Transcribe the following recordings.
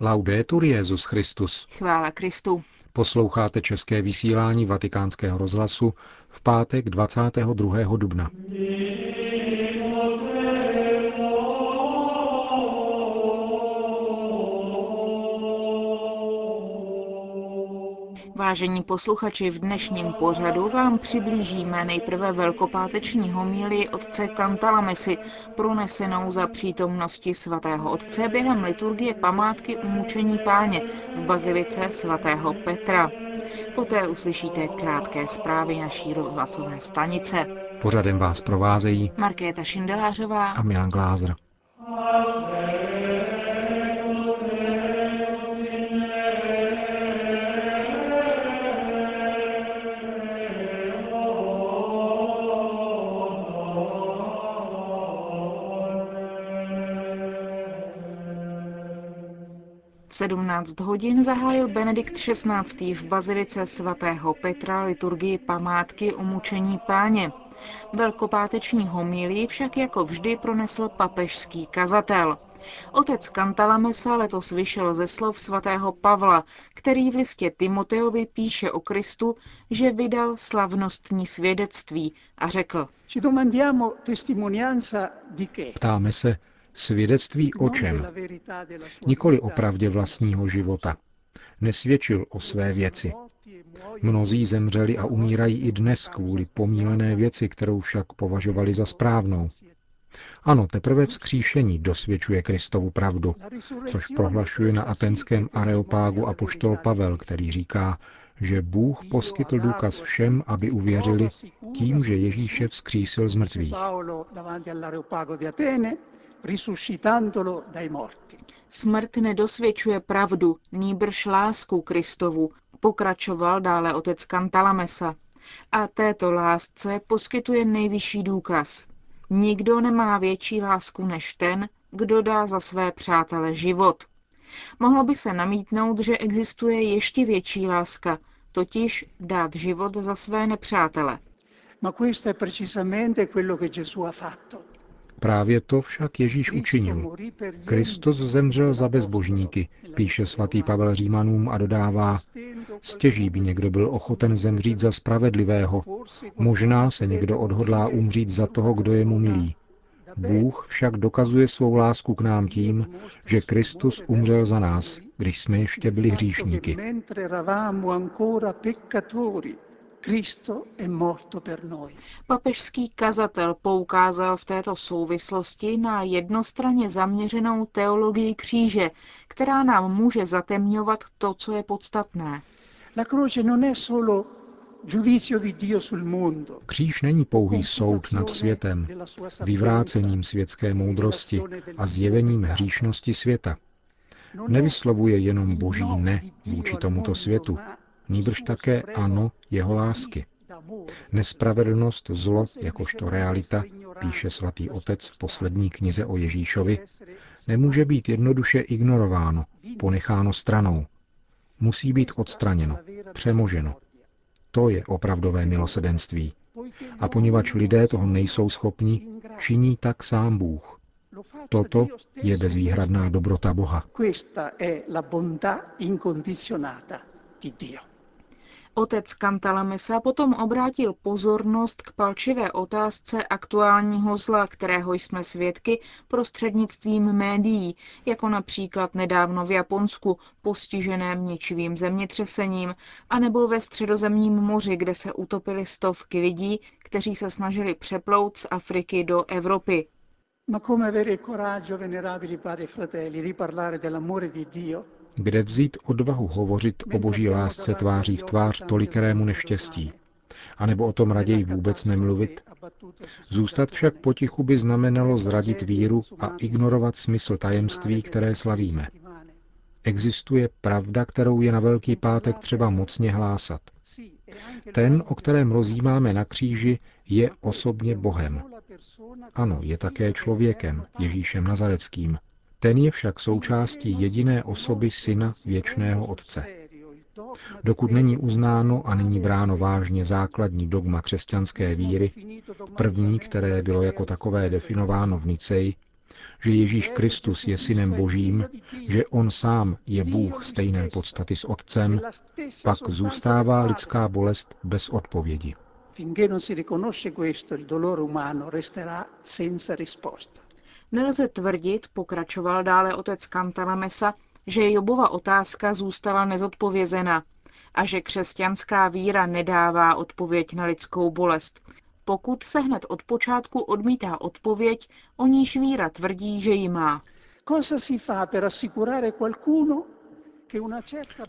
Laudetur Jezus Christus. Chvála Kristu. Posloucháte české vysílání Vatikánského rozhlasu v pátek 22. dubna. Vážení posluchači, v dnešním pořadu vám přiblížíme nejprve velkopáteční homílii otce Kantalamesy, pronesenou za přítomnosti svatého otce během liturgie památky umučení páně v bazilice svatého Petra. Poté uslyšíte krátké zprávy naší rozhlasové stanice. Pořadem vás provázejí Markéta Šindelářová a Milan Glázer. V 17 hodin zahájil Benedikt XVI. v bazilice svatého Petra liturgii památky umučení páně. Velkopáteční homílii však jako vždy pronesl papežský kazatel. Otec Kantalamesa letos vyšel ze slov svatého Pavla, který v listě Timoteovi píše o Kristu, že vydal slavnostní svědectví a řekl. Ptáme se, Svědectví o čem? Nikoli o pravdě vlastního života. Nesvědčil o své věci. Mnozí zemřeli a umírají i dnes kvůli pomílené věci, kterou však považovali za správnou. Ano, teprve vzkříšení dosvědčuje Kristovu pravdu, což prohlašuje na atenském areopágu apoštol Pavel, který říká, že Bůh poskytl důkaz všem, aby uvěřili tím, že Ježíše vzkřísil z mrtvých risuscitandolo dai morti. Smrt nedosvědčuje pravdu, nýbrž lásku Kristovu, pokračoval dále otec Kantalamesa. A této lásce poskytuje nejvyšší důkaz. Nikdo nemá větší lásku než ten, kdo dá za své přátele život. Mohlo by se namítnout, že existuje ještě větší láska, totiž dát život za své nepřátele. Ma questo è precisamente quello che Gesù ha fatto. Právě to však Ježíš učinil. Kristus zemřel za bezbožníky, píše svatý Pavel Římanům a dodává, stěží by někdo byl ochoten zemřít za spravedlivého, možná se někdo odhodlá umřít za toho, kdo je mu milý. Bůh však dokazuje svou lásku k nám tím, že Kristus umřel za nás, když jsme ještě byli hříšníky. Papežský kazatel poukázal v této souvislosti na jednostranně zaměřenou teologii kříže, která nám může zatemňovat to, co je podstatné. Kříž není pouhý soud nad světem, vyvrácením světské moudrosti a zjevením hříšnosti světa. Nevyslovuje jenom boží ne vůči tomuto světu, nýbrž také ano jeho lásky. Nespravedlnost, zlo, jakožto realita, píše svatý otec v poslední knize o Ježíšovi, nemůže být jednoduše ignorováno, ponecháno stranou. Musí být odstraněno, přemoženo. To je opravdové milosedenství. A poněvadž lidé toho nejsou schopni, činí tak sám Bůh. Toto je bezvýhradná dobrota Boha. Otec Kantalamesa potom obrátil pozornost k palčivé otázce aktuálního zla, kterého jsme svědky prostřednictvím médií, jako například nedávno v Japonsku, postiženém ničivým zemětřesením, anebo ve středozemním moři, kde se utopily stovky lidí, kteří se snažili přeplout z Afriky do Evropy. Ma come avere coraggio, venerabili padri e fratelli, di parlare dell'amore di Dio kde vzít odvahu hovořit o boží lásce tváří v tvář tolikerému neštěstí? A nebo o tom raději vůbec nemluvit? Zůstat však potichu by znamenalo zradit víru a ignorovat smysl tajemství, které slavíme. Existuje pravda, kterou je na Velký pátek třeba mocně hlásat. Ten, o kterém rozjímáme na kříži, je osobně Bohem. Ano, je také člověkem, Ježíšem Nazareckým, ten je však součástí jediné osoby Syna věčného Otce. Dokud není uznáno a není bráno vážně základní dogma křesťanské víry, první, které bylo jako takové definováno v Niceji, že Ježíš Kristus je synem Božím, že on sám je Bůh stejné podstaty s Otcem, pak zůstává lidská bolest bez odpovědi. Nelze tvrdit, pokračoval dále otec Cantalamessa, že Jobova otázka zůstala nezodpovězena a že křesťanská víra nedává odpověď na lidskou bolest, pokud se hned od počátku odmítá odpověď, o níž víra tvrdí, že ji má.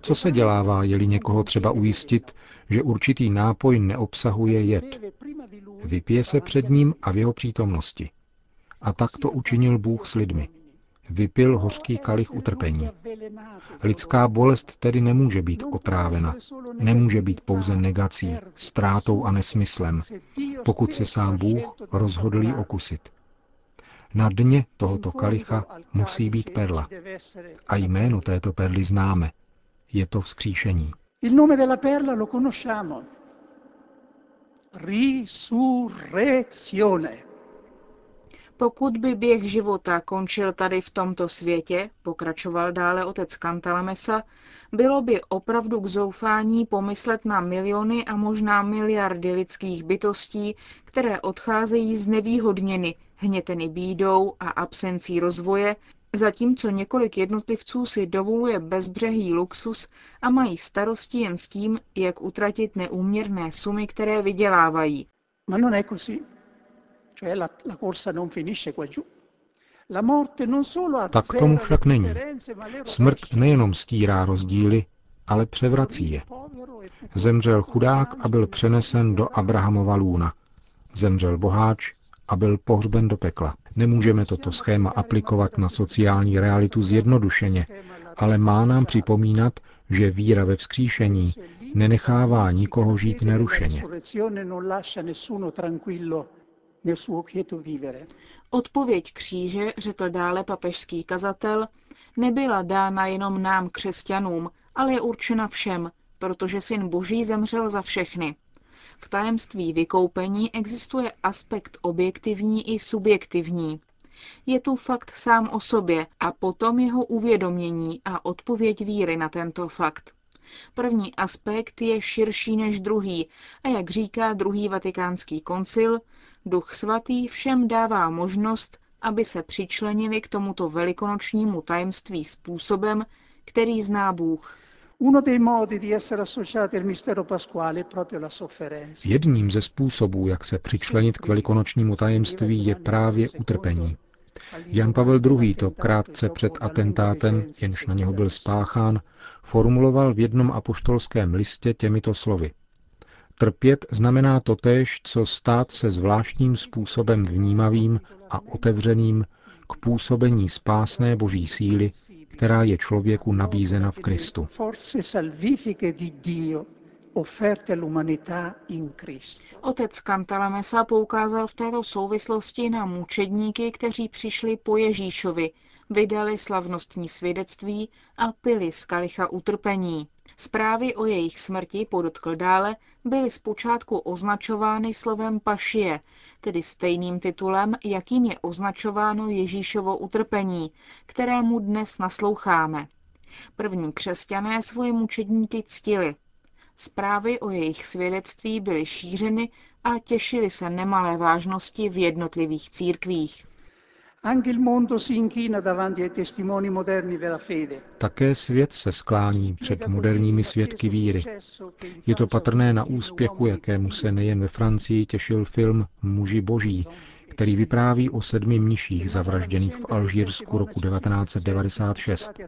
Co se dělává, je-li někoho třeba ujistit, že určitý nápoj neobsahuje jed? Vypije se před ním a v jeho přítomnosti. A tak to učinil Bůh s lidmi vypil hořký kalich utrpení. Lidská bolest tedy nemůže být otrávena, nemůže být pouze negací, ztrátou a nesmyslem, pokud se sám Bůh rozhodl ji okusit. Na dně tohoto kalicha musí být perla. A jméno této perly známe. Je to vzkříšení. Il nome della perla lo conosciamo. Risurrezione. Pokud by běh života končil tady v tomto světě, pokračoval dále otec Kantalamesa, bylo by opravdu k zoufání pomyslet na miliony a možná miliardy lidských bytostí, které odcházejí znevýhodněny, hněteny bídou a absencí rozvoje, zatímco několik jednotlivců si dovoluje bezbřehý luxus a mají starosti jen s tím, jak utratit neúměrné sumy, které vydělávají. Ma non è così. Tak tomu však není. Smrt nejenom stírá rozdíly, ale převrací je. Zemřel chudák a byl přenesen do Abrahamova lůna. Zemřel boháč a byl pohřben do pekla. Nemůžeme toto schéma aplikovat na sociální realitu zjednodušeně, ale má nám připomínat, že víra ve vzkříšení nenechává nikoho žít nerušeně. Odpověď kříže, řekl dále papežský kazatel, nebyla dána jenom nám, křesťanům, ale je určena všem, protože syn Boží zemřel za všechny. V tajemství vykoupení existuje aspekt objektivní i subjektivní. Je tu fakt sám o sobě a potom jeho uvědomění a odpověď víry na tento fakt. První aspekt je širší než druhý a jak říká druhý vatikánský koncil, Duch svatý všem dává možnost, aby se přičlenili k tomuto velikonočnímu tajemství způsobem, který zná Bůh. Jedním ze způsobů, jak se přičlenit k velikonočnímu tajemství, je právě utrpení. Jan Pavel II. to krátce před atentátem, jenž na něho byl spáchán, formuloval v jednom apoštolském listě těmito slovy. Trpět znamená totéž, co stát se zvláštním způsobem vnímavým a otevřeným k působení spásné boží síly, která je člověku nabízena v Kristu. Otec Cantalamessa poukázal v této souvislosti na mučedníky, kteří přišli po Ježíšovi, vydali slavnostní svědectví a pili z kalicha utrpení. Zprávy o jejich smrti, podotkl dále, byly zpočátku označovány slovem pašie, tedy stejným titulem, jakým je označováno Ježíšovo utrpení, kterému dnes nasloucháme. První křesťané svoje mučedníky ctili. Zprávy o jejich svědectví byly šířeny a těšily se nemalé vážnosti v jednotlivých církvích. Také svět se sklání před moderními svědky víry. Je to patrné na úspěchu, jakému se nejen ve Francii těšil film Muži boží, který vypráví o sedmi mniších zavražděných v Alžírsku roku 1996.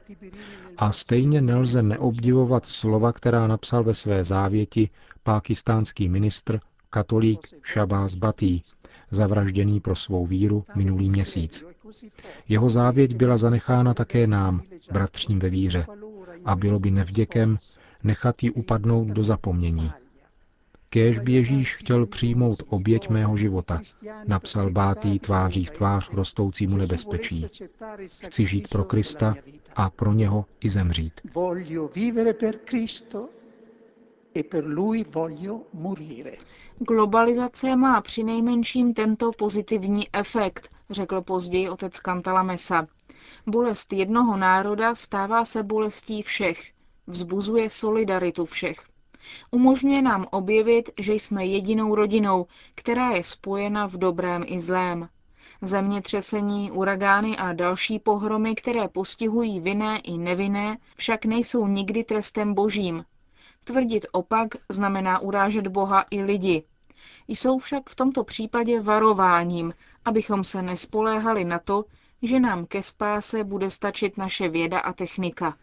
A stejně nelze neobdivovat slova, která napsal ve své závěti pákistánský ministr, katolík Shabazz Batý, zavražděný pro svou víru minulý měsíc. Jeho závěť byla zanechána také nám, bratřím ve víře, a bylo by nevděkem nechat ji upadnout do zapomnění. Kéž by Ježíš chtěl přijmout oběť mého života, napsal Bátý tváří v tvář rostoucímu nebezpečí. Chci žít pro Krista a pro něho i zemřít. E Globalizace má přinejmenším tento pozitivní efekt, řekl později otec Cantalamessa. Bolest jednoho národa stává se bolestí všech, vzbuzuje solidaritu všech. Umožňuje nám objevit, že jsme jedinou rodinou, která je spojena v dobrém i zlém. Zemětřesení, uragány a další pohromy, které postihují vinné i nevinné, však nejsou nikdy trestem božím. Tvrdit opak znamená urážet Boha i lidi. Jsou však v tomto případě varováním, abychom se nespoléhali na to, že nám ke spáse bude stačit naše věda a technika.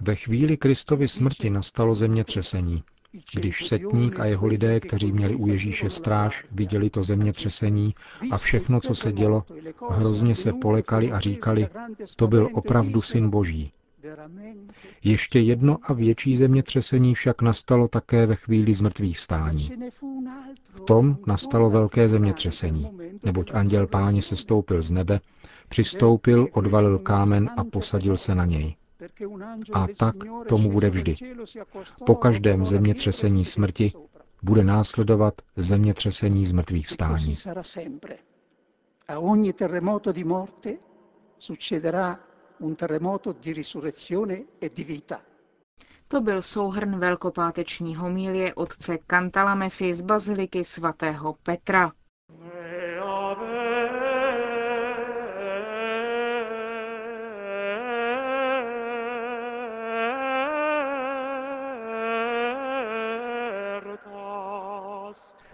Ve chvíli Kristovy smrti nastalo zemětřesení. Když setník a jeho lidé, kteří měli u Ježíše stráž, viděli to zemětřesení a všechno, co se dělo, hrozně se polekali a říkali, to byl opravdu syn Boží. Ještě jedno a větší zemětřesení však nastalo také ve chvíli zmrtvých vstání. V tom nastalo velké zemětřesení, neboť anděl páně se stoupil z nebe, přistoupil, odvalil kámen a posadil se na něj. A tak tomu bude vždy. Po každém zemětřesení smrti bude následovat zemětřesení z mrtvých vstání. A ogni terremoto di morte succederà un terremoto di risurrezione e di vita. To byl souhrn velkopáteční homílie otce Kantalamesi z baziliky svatého Petra.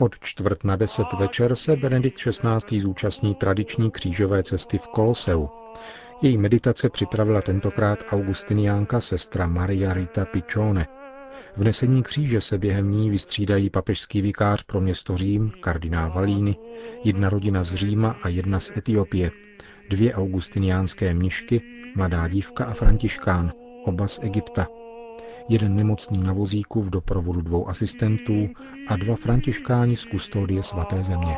Od čtvrt na deset večer se Benedikt XVI. zúčastní tradiční křížové cesty v Koloseu. Její meditace připravila tentokrát augustiniánka sestra Maria Rita Piccione. V nesení kříže se během ní vystřídají papežský vikář pro město Řím, kardinál Valíny, jedna rodina z Říma a jedna z Etiopie, dvě augustiniánské mnišky, mladá dívka a františkán, oba z Egypta, jeden nemocný na vozíku v doprovodu dvou asistentů a dva františkáni z kustodie svaté země.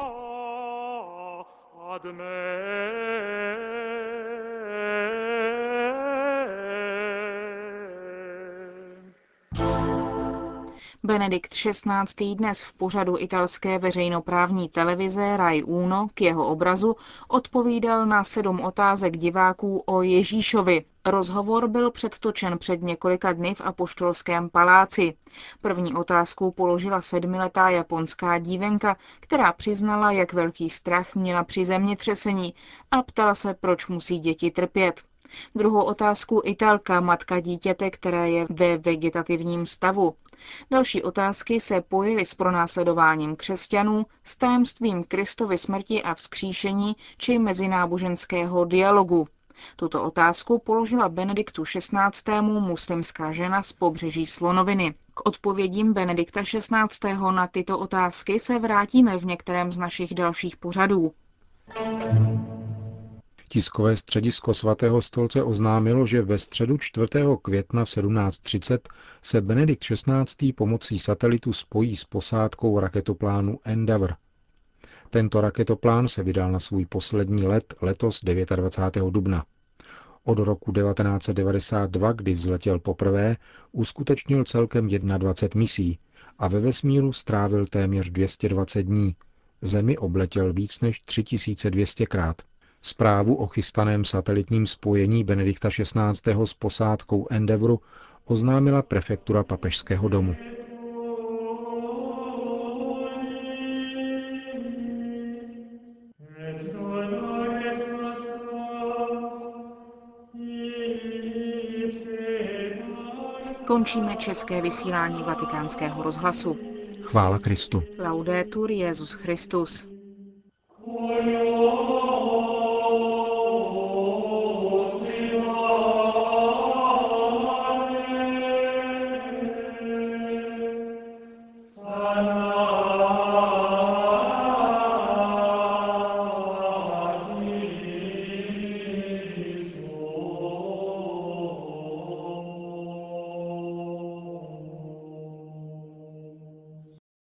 Benedikt XVI. dnes v pořadu italské veřejnoprávní televize Rai Uno k jeho obrazu odpovídal na sedm otázek diváků o Ježíšovi. Rozhovor byl předtočen před několika dny v Apoštolském paláci. První otázku položila sedmiletá japonská dívenka, která přiznala, jak velký strach měla při zemětřesení a ptala se, proč musí děti trpět. Druhou otázku Italka, matka dítěte, které je ve vegetativním stavu. Další otázky se pojily s pronásledováním křesťanů, s tajemstvím Kristovy smrti a vzkříšení či mezináboženského dialogu. Tuto otázku položila Benediktu XVI. muslimská žena z pobřeží Slonoviny. K odpovědím Benedikta XVI. na tyto otázky se vrátíme v některém z našich dalších pořadů. Tiskové středisko svatého stolce oznámilo, že ve středu 4. května v 17.30 se Benedikt XVI. pomocí satelitu spojí s posádkou raketoplánu Endeavour. Tento raketoplán se vydal na svůj poslední let letos 29. dubna. Od roku 1992, kdy vzletěl poprvé, uskutečnil celkem 21 misí a ve vesmíru strávil téměř 220 dní. Zemi obletěl víc než 3200 krát. Zprávu o chystaném satelitním spojení Benedikta XVI. s posádkou Endeavoru oznámila prefektura papežského domu. Končíme české vysílání vatikánského rozhlasu. Chvála Kristu. Laudetur Jezus Christus.